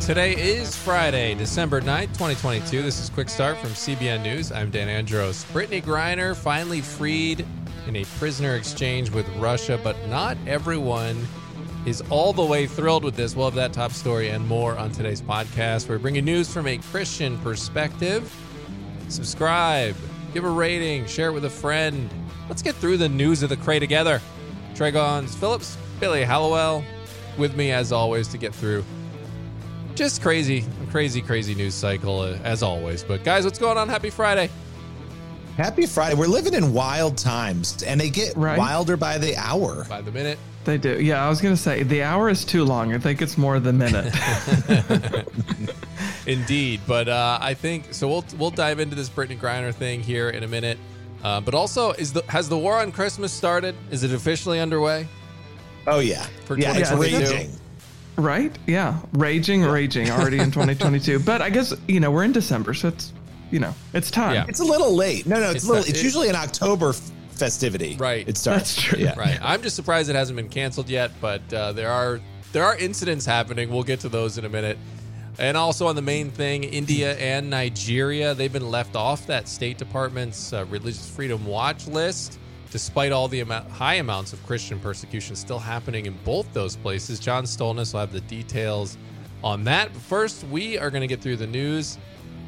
Today is Friday, December 9th, 2022. This is Quick Start from CBN News. I'm Dan Andros. Brittney Griner finally freed in a prisoner exchange with Russia, but not everyone is all the way thrilled with this. We'll have that top story and more on today's podcast. We're bringing news from a Christian perspective. Subscribe, give a rating, share it with a friend. Let's get through the news of the Cray together. Tre Goins-Phillips, Billy Hallowell, with me as always to get through just crazy, crazy, crazy news cycle uh, as always. But guys, what's going on? Happy Friday. Happy Friday. We're living in wild times and they get Right. wilder by the hour. By the minute. They do. Yeah, I was gonna say the hour is too long. I think it's more the minute. Indeed, but uh, I think so. We'll we'll dive into this Brittney Griner thing here in a minute. Uh, but also, is the has the war on Christmas started? Is it officially underway? Oh, yeah. For yeah, it's raging. Right? Yeah. Raging, raging already in 2022. But I guess, you know, we're in December, so it's you know, it's time. Yeah. It's a little late. No, no, it's, It's a little. not- It's it- usually an October f- festivity. Right. It starts. That's true. Yeah. Right. I'm just surprised it hasn't been canceled yet, but uh, there are there are incidents happening. We'll get to those in a minute. And also on the main thing, India and Nigeria, they've been left off that State Department's uh, religious freedom watch list, despite all the amount, high amounts of Christian persecution still happening in both those places. John Stolness will have the details on that. But first, we are going to get through the news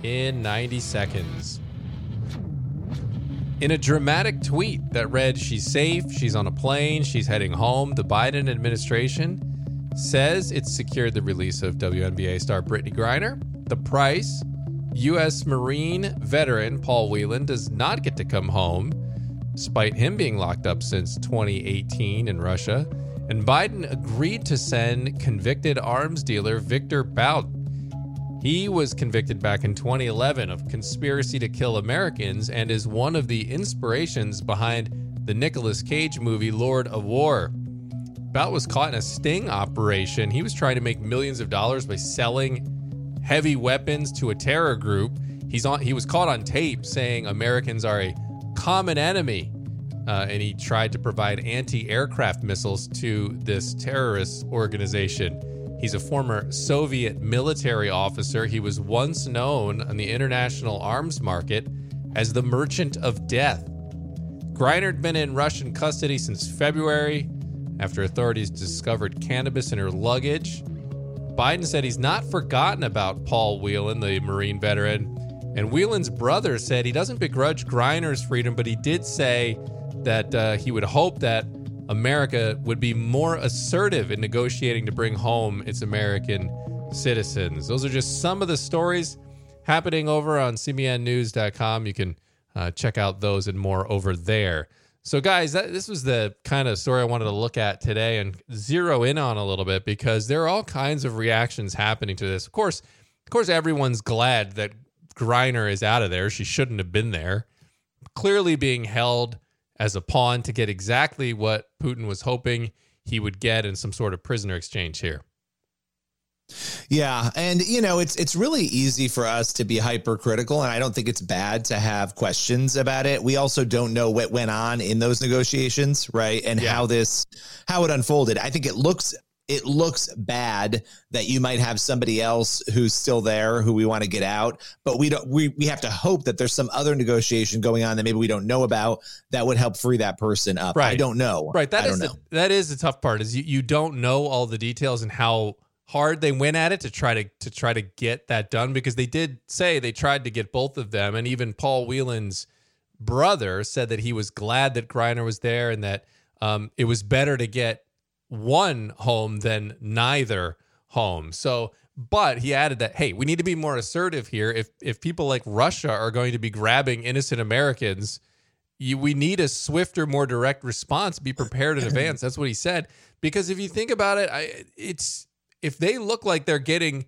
in 90 seconds. In a dramatic tweet that read, She's safe, she's on a plane, she's heading home, the Biden administration says it's secured the release of WNBA star Brittney Griner. The price U.S. Marine veteran Paul Whelan does not get to come home, despite him being locked up since 2018 in Russia. And Biden agreed to send convicted arms dealer Victor Bout he was convicted back in 2011 of conspiracy to kill Americans and is one of the inspirations behind the Nicolas Cage movie Lord of War. Bout was caught in a sting operation. He was trying to make millions of dollars by selling heavy weapons to a terror group. He's on. He was caught on tape saying Americans are a common enemy, uh, and he tried to provide anti-aircraft missiles to this terrorist organization. He's a former Soviet military officer. He was once known on the international arms market as the Merchant of Death. Griner had been in Russian custody since February after authorities discovered cannabis in her luggage. Biden said he's not forgotten about Paul Whelan, the Marine veteran. And Whelan's brother said he doesn't begrudge Griner's freedom, but he did say that uh, he would hope that America would be more assertive in negotiating to bring home its American citizens. Those are just some of the stories happening over on CBNNews.com. You can uh, check out those and more over there. So, guys, that, this was the kind of story I wanted to look at today and zero in on a little bit because there are all kinds of reactions happening to this. Of course, of course, everyone's glad that Griner is out of there. She shouldn't have been there. Clearly, being held as a pawn to get exactly what Putin was hoping he would get in some sort of prisoner exchange here. Yeah, and you know, it's it's really easy for us to be hypercritical, and I don't think it's bad to have questions about it. We also don't know what went on in those negotiations, right? And Yeah. how this how it unfolded. I think it looks it looks bad that you might have somebody else who's still there who we want to get out, but we don't we we have to hope that there's some other negotiation going on that maybe we don't know about that would help free that person up. right. I don't know. Right. That is the, that is the tough part is you, you don't know all the details and how hard they went at it to try to to try to get that done because they did say they tried to get both of them and even Paul Whelan's brother said that he was glad that Griner was there and that um, it was better to get one home than neither home. So, but he added that hey, we need to be more assertive here. If if people like Russia are going to be grabbing innocent Americans, you, we need a swifter, more direct response. Be prepared in advance. That's what he said. Because if you think about it, I, it's if they look like they're getting,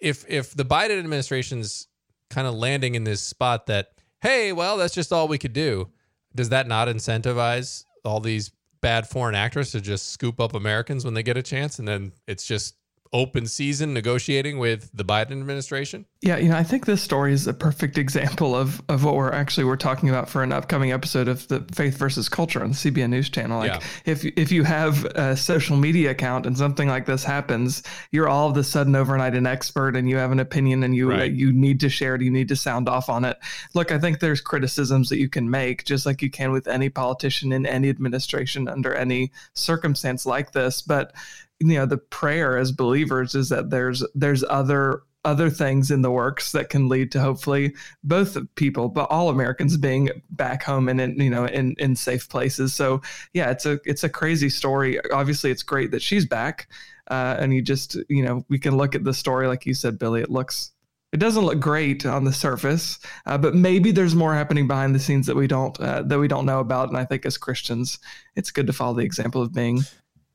if if the Biden administration's kind of landing in this spot that, hey, well, that's just all we could do. Does that not incentivize all these bad foreign actors to just scoop up Americans when they get a chance, and then it's just open season negotiating with the Biden administration? Yeah, you know, I think this story is a perfect example of of what we're actually we're talking about for an upcoming episode of the Faith versus Culture on the CBN News Channel. Like, yeah. if if you have a social media account and something like this happens, you're all of a sudden overnight an expert and you have an opinion and you right. you need to share it. You need to sound off on it. Look, I think there's criticisms that you can make, just like you can with any politician in any administration under any circumstance like this. But you know the prayer as believers is that there's there's other other things in the works that can lead to hopefully both people but all americans being back home and in you know in in safe places so yeah it's a it's a crazy story obviously it's great that she's back uh, and you just you know we can look at the story like you said billy it looks it doesn't look great on the surface, uh, but maybe there's more happening behind the scenes that we don't uh, that we don't know about. And I think as Christians, it's good to follow the example of being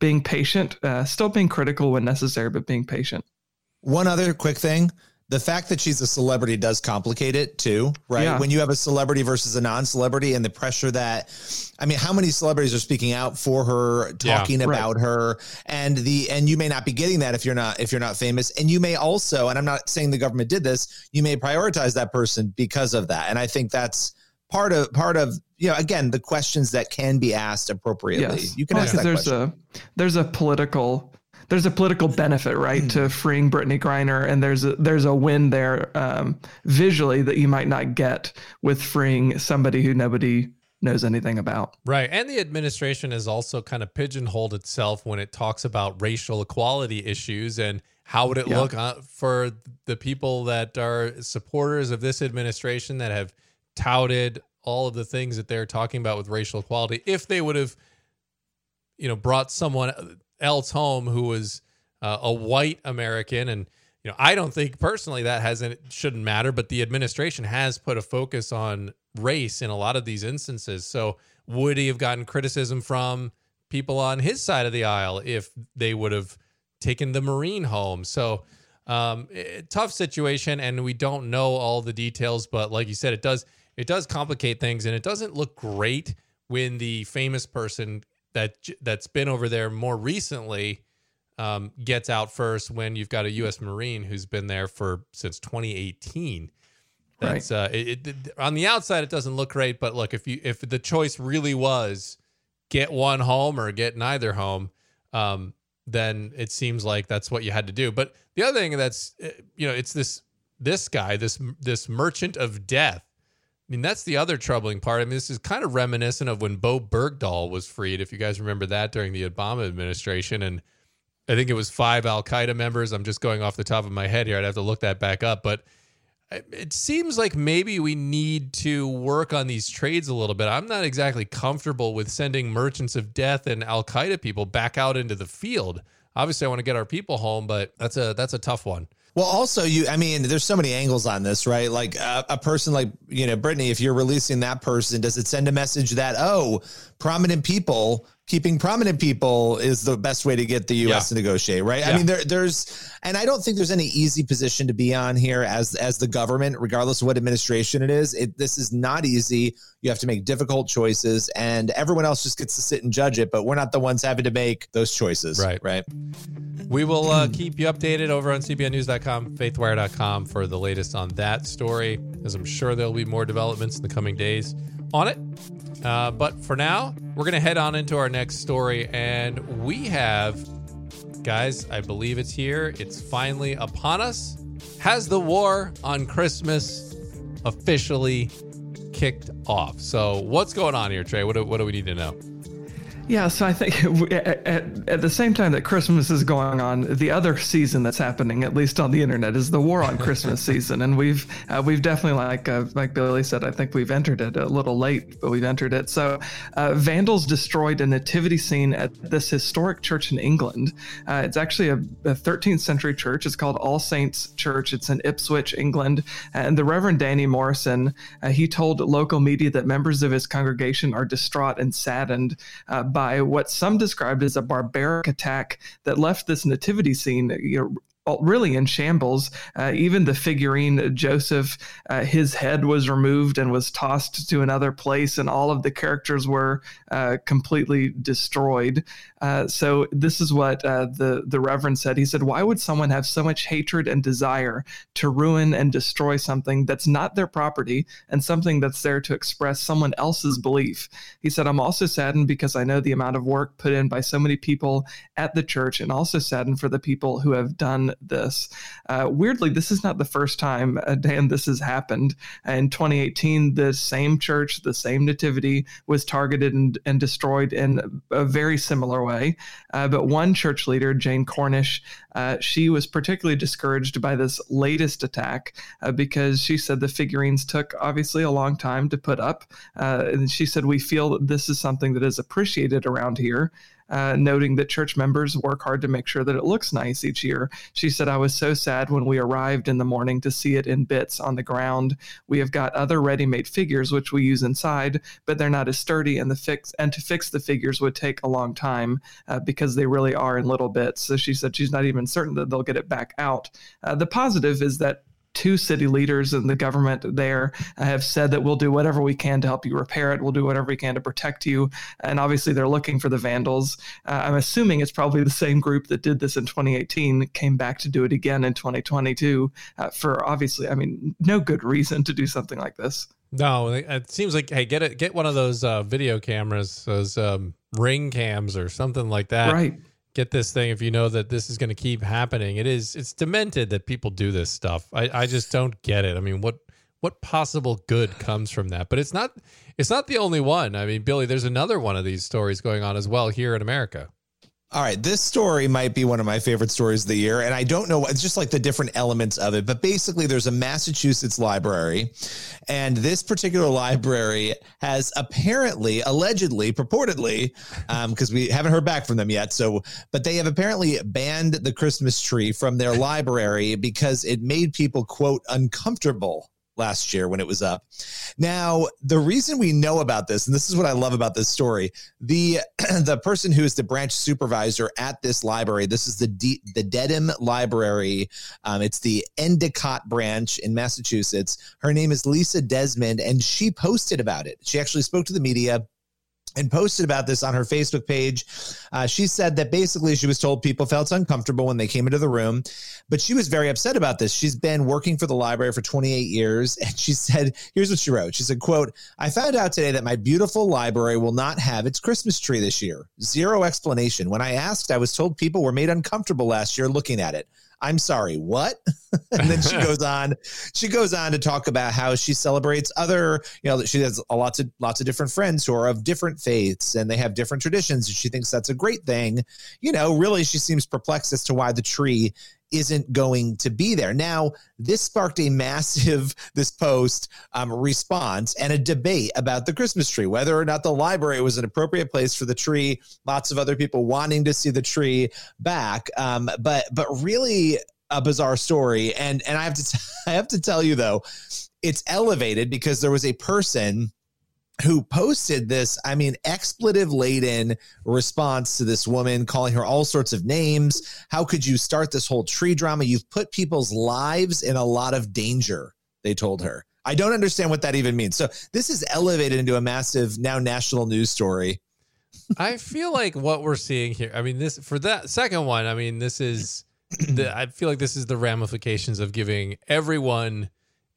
being patient, uh, still being critical when necessary, but being patient. One other quick thing. The fact that she's a celebrity does complicate it too, right? Yeah. When you have a celebrity versus a non-celebrity and the pressure that I mean, how many celebrities are speaking out for her, talking yeah, about right. her, and the and you may not be getting that if you're not if you're not famous, and you may also, and I'm not saying the government did this, you may prioritize that person because of that, and I think that's part of part of you know again the questions that can be asked appropriately. Yes. You can well, ask that there's question. a there's a political there's a political benefit, right, to freeing Brittney Griner, and there's a there's a win there um, visually that you might not get with freeing somebody who nobody knows anything about. Right, and the administration has also kind of pigeonholed itself when it talks about racial equality issues and how would it yeah. look uh, for the people that are supporters of this administration that have touted all of the things that they're talking about with racial equality. If they would have you know brought someone else home who was uh, a white american and you know i don't think personally that hasn't shouldn't matter but the administration has put a focus on race in a lot of these instances. So would he have gotten criticism from people on his side of the aisle if they would have taken the marine home? So um, it, tough situation and we don't know all the details but like you said it does it does complicate things and it doesn't look great when the famous person that that's been over there more recently um, gets out first when you've got a U.S. Marine who's been there for since 2018. That's right. uh, it, it, on the outside it doesn't look great, but look if you if the choice really was get one home or get neither home, um, then it seems like that's what you had to do. But the other thing that's uh, you know it's this this guy this this merchant of death mean, that's the other troubling part. I mean, this is kind of reminiscent of when Bowe Bergdahl was freed, if you guys remember that during the Obama administration. And I think it was five Al Qaeda members. I'm just going off the top of my head here. I'd have to look that back up. But it seems like maybe we need to work on these trades a little bit. I'm not exactly comfortable with sending merchants of death and Al Qaeda people back out into the field. Obviously, I want to get our people home, but that's a that's a tough one. Well, also, you, I mean, there's so many angles on this, right? Like uh, a person like, you know, Brittney, if you're releasing that person, does it send a message that, oh, prominent people keeping prominent people is the best way to get the U.S. Yeah. to negotiate, right? Yeah. I mean, there, there's, and I don't think there's any easy position to be on here as as the government, regardless of what administration it is. It, this is not easy. You have to make difficult choices, and everyone else just gets to sit and judge it. But we're not the ones having to make those choices, right? Right. We will uh, keep you updated over on CBNNews.com, FaithWire.com for the latest on that story, as I'm sure there'll be more developments in the coming days on it. Uh, but for now, we're going to head on into our next story. And we have, guys, I believe it's here. It's finally upon us. Has the war on Christmas officially kicked off? So, what's going on here, Tre? What do, what do we need to know? Yeah, so I think at, at, at, the same time that Christmas is going on, the other season that's happening, at least on the internet, is the war on Christmas season, and we've uh, we've definitely like uh, like Billy said, I think we've entered it a little late, but we've entered it. So, uh, vandals destroyed a nativity scene at this historic church in England. Uh, it's actually a, a, 13th century church. It's called All Saints Church. It's in Ipswich, England, and the Reverend Danny Morrison uh, he told local media that members of his congregation are distraught and saddened by by what some described as a barbaric attack that left this nativity scene you know, really in shambles. Uh, even the figurine Joseph, uh, his head was removed and was tossed to another place, and all of the characters were uh, completely destroyed. Uh, so this is what uh, the the Reverend said. He said, "Why would someone have so much hatred and desire to ruin and destroy something that's not their property and something that's there to express someone else's belief?" He said, "I'm also saddened because I know the amount of work put in by so many people at the church, and also saddened for the people who have done this. Uh, weirdly, this is not the first time, uh, Dan, this has happened. In 2018, the same church, the same nativity was targeted and, and destroyed in a very similar way. Uh, but one church leader, Jane Cornish, uh, she was particularly discouraged by this latest attack uh, because she said the figurines took obviously a long time to put up. Uh, and she said, We feel that this is something that is appreciated around here uh, noting that church members work hard to make sure that it looks nice each year. She said, I was so sad when we arrived in the morning to see it in bits on the ground. We have got other ready made figures which we use inside, but they're not as sturdy, and the fix and to fix the figures would take a long time uh, because they really are in little bits. So she said she's not even certain that they'll get it back out. Uh, the positive is that two city leaders and the government there have said that we'll do whatever we can to help you repair it. We'll do whatever we can to protect you. And obviously, they're looking for the vandals. Uh, I'm assuming it's probably the same group that did this in 2018 came back to do it again in 2022 uh, for obviously, I mean, no good reason to do something like this. No, it seems like hey, get it, get one of those uh, video cameras, those um, ring cams or something like that. Right get this thing if you know that this is going to keep happening. It is it's demented that people do this stuff. I I just don't get it. I mean, what what possible good comes from that? But it's not it's not the only one. I mean, Billy, there's another one of these stories going on as well here in America. All right, this story might be one of my favorite stories of the year, and I don't know. It's just like the different elements of it, but basically, there's a Massachusetts library, and this particular library has apparently, allegedly, purportedly, because um, we haven't heard back from them yet. So, but they have apparently banned the Christmas tree from their library because it made people quote uncomfortable last year when it was up. Now, the reason we know about this, and this is what I love about this story, the the person who is the branch supervisor at this library, this is the D, the Dedham Library. Um, it's the Endicott branch in Massachusetts. Her name is Lisa Desmond, and she posted about it. She actually spoke to the media and posted about this on her Facebook page. Uh, she said that basically she was told people felt uncomfortable when they came into the room, but she was very upset about this. She's been working for the library for 28 years, and she said, "Here's what she wrote." She said, "quote I found out today that my beautiful library will not have its Christmas tree this year. Zero explanation. When I asked, I was told people were made uncomfortable last year looking at it. I'm sorry, what? and then she goes on, she goes on to talk about how she celebrates other, you know, she has a lots of lots of different friends who are of different faiths and they have different traditions. And she thinks that's a great thing. You know, really she seems perplexed as to why the tree isn't going to be there. Now, this sparked a massive, this post um, response and a debate about the Christmas tree, whether or not the library was an appropriate place for the tree. Lots of other people wanting to see the tree back. Um, but, but really a bizarre story. And, and I have to, t- I have to tell you though, it's elevated because there was a person who posted this, I mean, expletive laden response to this woman, calling her all sorts of names. How could you start this whole tree drama? You've put people's lives in a lot of danger, they told her. I don't understand what that even means. So this is elevated into a massive, now national news story. I feel like what we're seeing here, I mean, this for that second one, I mean, this is the, I feel like this is the ramifications of giving everyone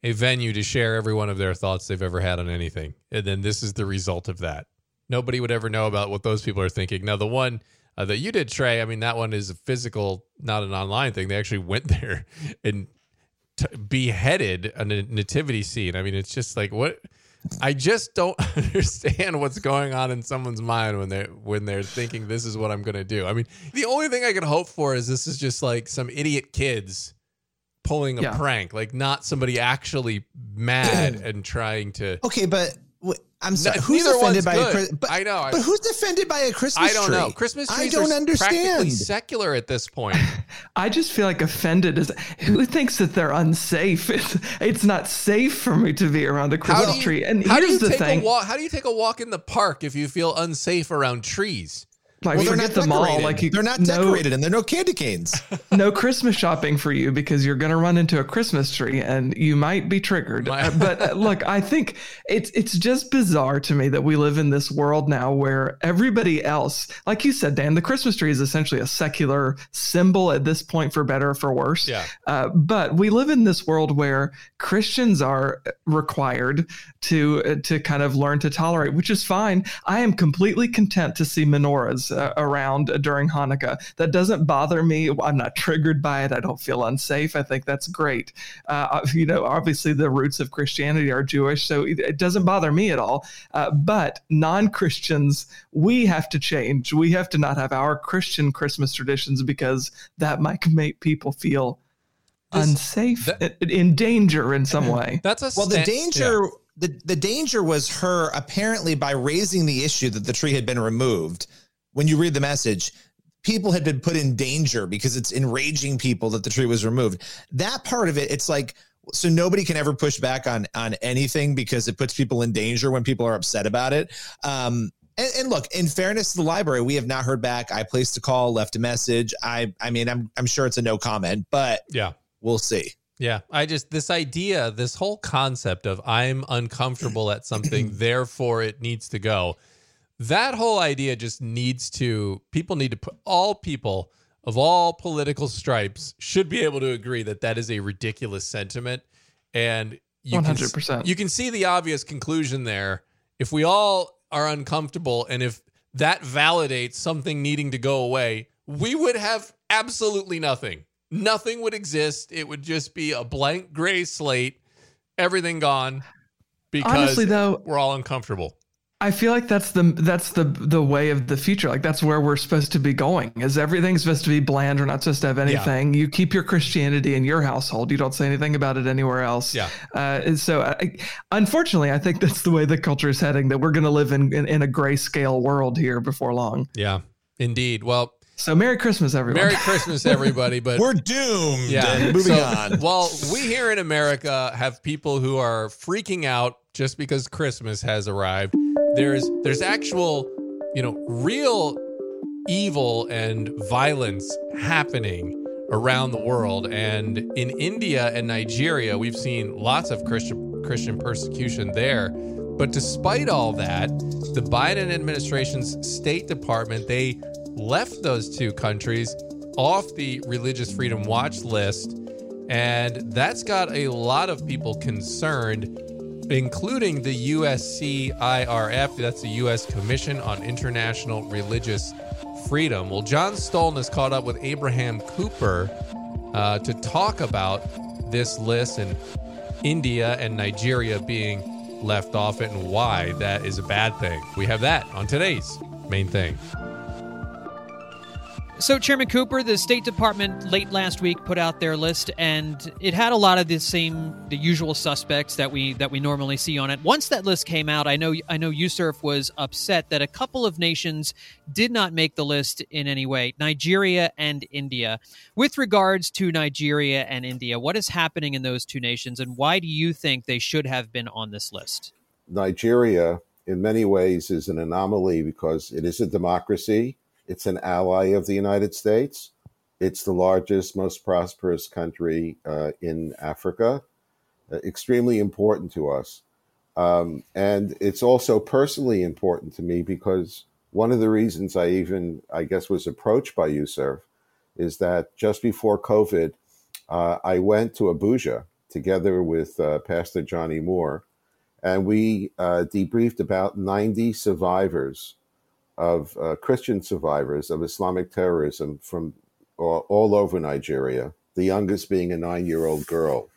a venue to share every one of their thoughts they've ever had on anything. And then this is the result of that. Nobody would ever know about what those people are thinking. Now, the one uh, that you did, Tre, I mean, that one is a physical, not an online thing. They actually went there and t- beheaded a nativity scene. I mean, it's just like, what? I just don't understand what's going on in someone's mind when they're when they're thinking this is what I'm to do. I mean, the only thing I can hope for is this is just like some idiot kids pulling a yeah. prank, like not somebody actually mad and trying to. Okay, but I'm sorry. No, who's offended by good. a? But, I know. But who's offended by a Christmas tree? I don't tree? know. Christmas trees I don't understand. secular at this point. I just feel like offended is who thinks that they're unsafe. It's, it's not safe for me to be around a Christmas you, tree. And how here's do you the take thing: a walk, how do you take a walk in the park if you feel unsafe around trees? Like well, they're not the mall. Like you, they're not decorated, no, and there are no candy canes. no Christmas shopping for you because you're going to run into a Christmas tree and you might be triggered. Uh, but uh, look, I think it's it's just bizarre to me that we live in this world now where everybody else, like you said, Dan, the Christmas tree is essentially a secular symbol at this point, for better or for worse. Yeah. Uh, but we live in this world where Christians are required to uh, to kind of learn to tolerate, which is fine. I am completely content to see menorahs uh, around during Hanukkah. That doesn't bother me. I'm not triggered by it. I don't feel unsafe. I think that's great. Uh, you know, obviously the roots of Christianity are Jewish, so it doesn't bother me at all. Uh, but non Christians, we have to change. We have to not have our Christian Christmas traditions because that might make people feel this, unsafe, that, in danger in some way. That's a well. the danger. Yeah. The, the danger was her apparently by raising the issue that the tree had been removed when you read the message, people had been put in danger because it's enraging people that the tree was removed. That part of it, it's like so nobody can ever push back on on anything because it puts people in danger when people are upset about it. Um, and, and, look, in fairness to the library, we have not heard back. I placed a call, left a message. I I mean, I'm I'm sure it's a no comment, but yeah, we'll see. Yeah, I just this idea, this whole concept of I'm uncomfortable at something, therefore it needs to go that whole idea just needs to people need to put all people of all political stripes should be able to agree that that is a ridiculous sentiment. And you 100%. Can, you can see the obvious conclusion there. If we all are uncomfortable and if that validates something needing to go away we would have absolutely nothing. Nothing would exist. It would just be a blank gray slate everything gone because Honestly, though, we're all uncomfortable I feel like that's the that's the the way of the future. Like that's where we're supposed to be going. Is everything's supposed to be bland? We're not supposed to have anything. Yeah. You keep your Christianity in your household. You don't say anything about it anywhere else. Yeah. Uh, so, I, unfortunately, I think that's the way the culture is heading. That we're going to live in, in in a grayscale world here before long. Yeah, indeed. Well, so Merry Christmas, everyone. Merry Christmas, everybody. But we're doomed. Yeah. moving so, on. Well, we here in America have people who are freaking out just because Christmas has arrived there's there's actual, you know, real evil and violence happening around the world. And in India and Nigeria we've seen lots of Christian Christian persecution there. But despite all that the Biden administration's state department they left those two countries off the religious freedom watch list. And that's got a lot of people concerned including the USCIRF, that's the U.S. Commission on International Religious Freedom. Well, John Stolen has caught up with Abraham Cooper uh, to talk about this list and India and Nigeria being left off it and why that is a bad thing. We have that on today's main thing. So, Chairman Cooper, the State Department late last week put out their list, and it had a lot of the same, the usual suspects that we that we normally see on it. Once that list came out, I know I know USCIRF was upset that a couple of nations did not make the list in any way: Nigeria and India. With regards to Nigeria and India, what is happening in those two nations, and why do you think they should have been on this list? Nigeria, in many ways, is an anomaly because it is a democracy it's an ally of the United States. It's the largest, most prosperous country uh, in Africa. Uh, extremely important to us. Um, and it's also personally important to me because one of the reasons I even, I guess, was approached by USCIRF is that just before COVID, uh, I went to Abuja together with uh, Pastor Johnny Moore, and we uh, debriefed about 90 survivors of uh, Christian survivors of Islamic terrorism from all, all over Nigeria, the youngest being a nine year old girl.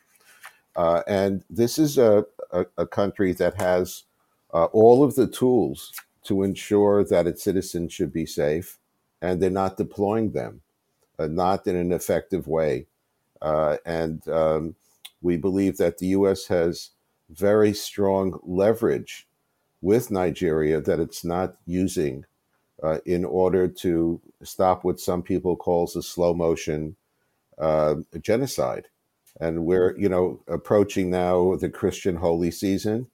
Uh, and this is a, a, a country that has uh, all of the tools to ensure that its citizens should be safe, and they're not deploying them, uh, not in an effective way. Uh, and um, we believe that the U.S. has very strong leverage with Nigeria that it's not using uh, in order to stop what some people calls a slow motion uh, genocide. And we're, you know, approaching now the Christian holy season.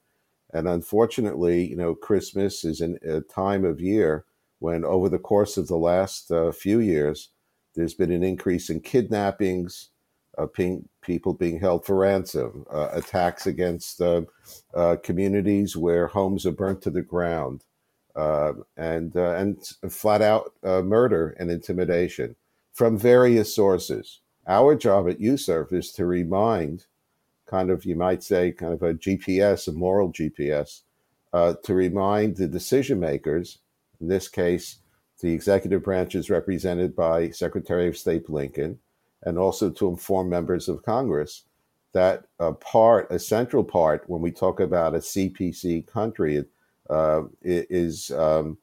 And unfortunately, you know, Christmas is a time of year when over the course of the last uh, few years, there's been an increase in kidnappings, uh, people being held for ransom, uh, attacks against uh, uh, communities where homes are burnt to the ground, uh, and and flat out murder and intimidation from various sources. Our job at USCIRF is to remind, kind of you might say, kind of a GPS, a moral GPS, to remind the decision makers in this case, the executive branch is represented by Secretary of State Blinken, and also to inform members of Congress that a part, a central part, when we talk about a CPC country, uh, is um,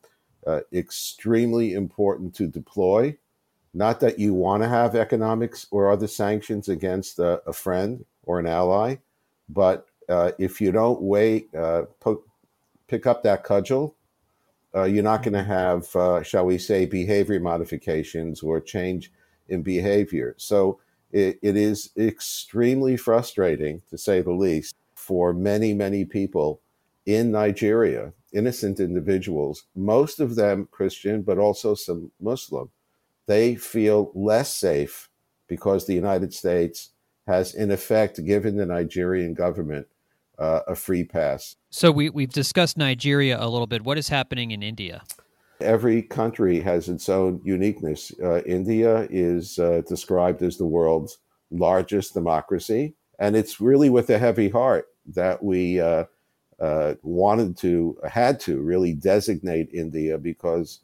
uh, extremely important to deploy. Not that you want to have economics or other sanctions against a, a friend or an ally, but uh, if you don't wait, uh, po- pick up that cudgel uh, you're not going to have, uh, shall we say, behavior modifications or change in behavior. So it, it is extremely frustrating, to say the least, for many, many people in Nigeria, innocent individuals, most of them Christian, but also some Muslim. They feel less safe because the United States has, in effect, given the Nigerian government uh, a free pass. So we, we've discussed Nigeria a little bit. What is happening in India? Every country has its own uniqueness. Uh, India is uh, described as the world's largest democracy, and it's really with a heavy heart that we uh, uh, wanted to, had to really designate India because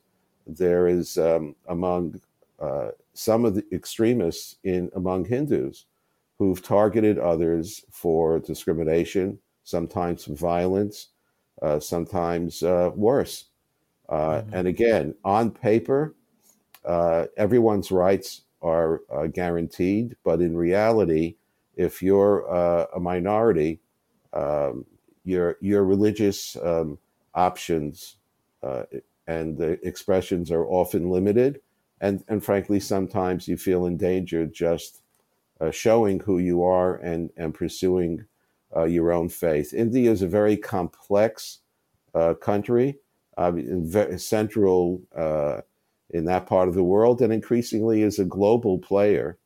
there is um, among uh, some of the extremists in among Hindus who've targeted others for discrimination, sometimes violence, uh, sometimes uh, worse. Uh, mm-hmm. And again, on paper, uh, everyone's rights are uh, guaranteed, but in reality, if you're uh, a minority, um, your your religious um, options and the expressions are often limited, and and frankly, sometimes you feel endangered just uh, showing who you are and, and pursuing uh, your own faith. India is a very complex uh, country, very central uh, in that part of the world, and increasingly is a global player,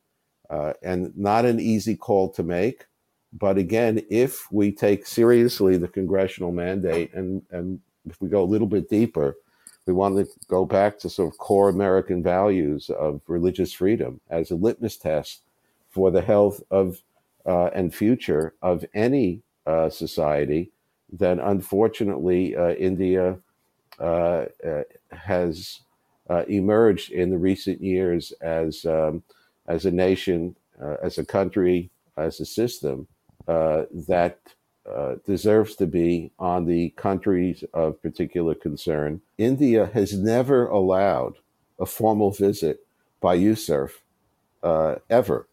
uh, and not an easy call to make. But again, if we take seriously the congressional mandate, and, and if we go a little bit deeper, we want to go back to sort of core American values of religious freedom as a litmus test for the health of uh, and future of any uh, society, then unfortunately uh, India uh, uh, has uh, emerged in the recent years as um, as a nation, as a country, as a system that deserves to be on the countries of particular concern. India has never allowed a formal visit by USCIRF ever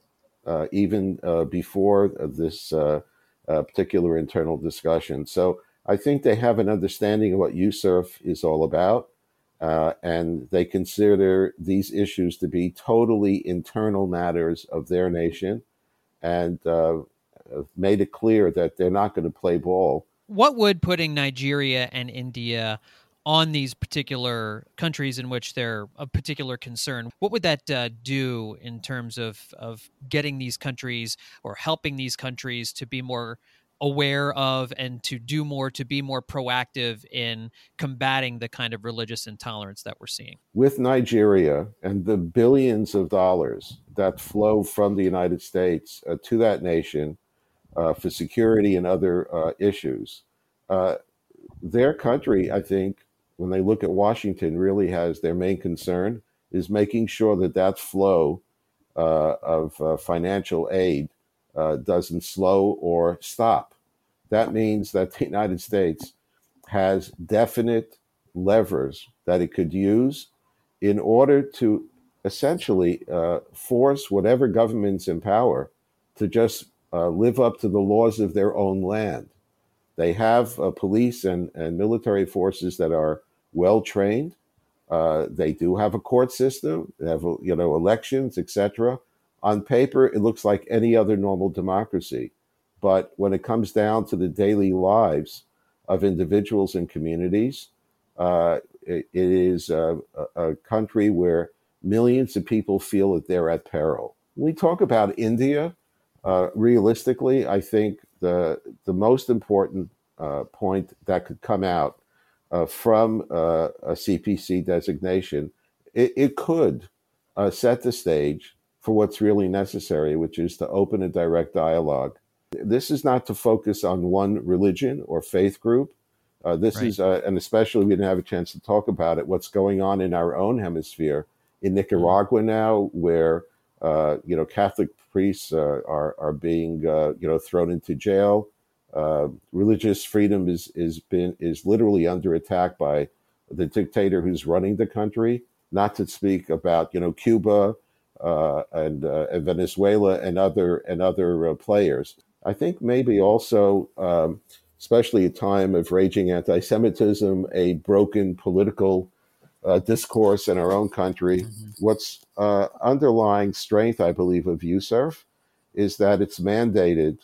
uh, even uh, before this uh, uh, particular internal discussion. So I think they have an understanding of what USCIRF is all about, uh, and they consider these issues to be totally internal matters of their nation, and made it clear that they're not going to play ball. What would putting Nigeria and India on these particular countries in which they're of particular concern. What would that uh, do in terms of of getting these countries or helping these countries to be more aware of and to do more to be more proactive in combating the kind of religious intolerance that we're seeing. With Nigeria and the billions of dollars that flow from the United States uh, to that nation uh, for security and other uh, issues uh, their country I think when they look at Washington, really has their main concern is making sure that that flow uh, of uh, financial aid uh, doesn't slow or stop. That means that the United States has definite levers that it could use in order to essentially uh, force whatever government's in power to just uh, live up to the laws of their own land. They have uh, police and, and military forces that are well trained. Uh, they do have a court system. They have you know elections, etc. On paper, it looks like any other normal democracy, but when it comes down to the daily lives of individuals and communities, uh, it, it is a, a, country where millions of people feel that they're at peril. When we talk about India, uh, realistically, I think the the most important uh, point that could come out uh, from uh, a CPC designation, it, it could uh, set the stage for what's really necessary, which is to open a direct dialogue. This is not to focus on one religion or faith group. Uh, this right. is, uh, and especially we didn't have a chance to talk about it, what's going on in our own hemisphere in Nicaragua now, where uh, you know Catholic priests are are being you know thrown into jail. religious freedom is is been is literally under attack by the dictator who's running the country. Not to speak about you know Cuba, uh, and, uh, and, Venezuela and other and other uh, players. I think maybe also, um, especially a time of raging anti-Semitism, a broken political uh, discourse in our own country. Mm-hmm. What's uh, underlying strength, I believe, of USCIRF is that it's mandated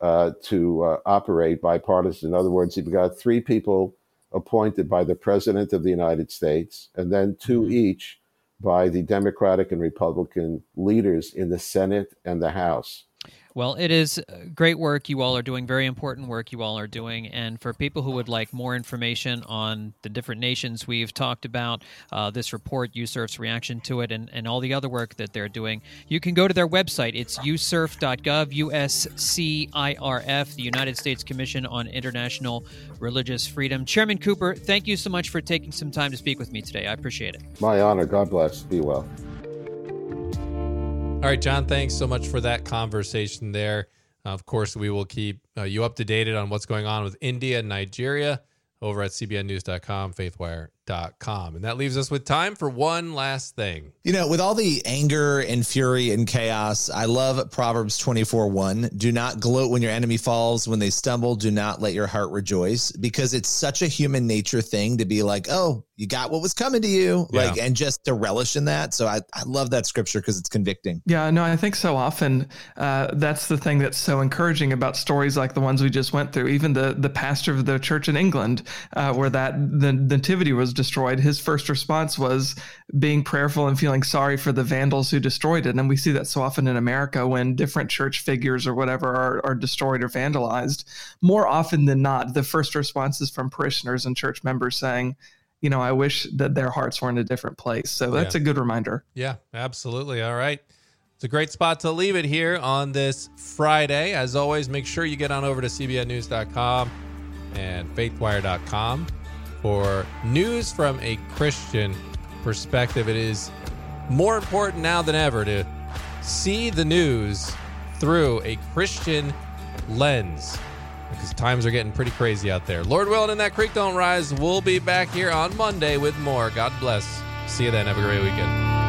uh, to operate bipartisan. In other words, you've got three people appointed by the President of the United States, and then 2 mm-hmm. each by the Democratic and Republican leaders in the Senate and the House. Well, it is uh, great work you all are doing, very important work you all are doing. And for people who would like more information on the different nations we've talked about, uh, this report, USCIRF's reaction to it, and, and all the other work that they're doing, you can go to their website. It's uscirf.gov, USCIRF, the United States Commission on International Religious Freedom. Chairman Cooper, thank you so much for taking some time to speak with me today. I appreciate it. My honor. God bless. Be well. All right, John, thanks so much for that conversation there. Of course, we will keep uh, you up to date on what's going on with India and Nigeria over at cbnnews.com, faithwire.com. And that leaves us with time for one last thing. You know, with all the anger and fury and chaos, I love Proverbs 24 1. Do not gloat when your enemy falls. When they stumble, do not let your heart rejoice because it's such a human nature thing to be like, oh, you got what was coming to you yeah. like and just to relish in that. So i, I love that scripture because it's convicting. Yeah no i think so often uh, that's the thing that's so encouraging about stories like the ones we just went through. Even the the pastor of the church in england uh, where that the nativity was destroyed his first response was being prayerful and feeling sorry for the vandals who destroyed it. And we see that so often in america when different church figures or whatever are, are destroyed or vandalized. More often than not the first response is from parishioners and church members saying you know, I wish that their hearts were in a different place. So that's yeah. a good reminder. Yeah, absolutely. All right. It's a great spot to leave it here on this Friday. As always, make sure you get on over to cbnnews.com and faithwire.com for news from a Christian perspective. It is more important now than ever to see the news through a Christian lens because times are getting pretty crazy out there. Lord willing, and that creek don't rise. We'll be back here on Monday with more. God bless. See you then. Have a great weekend.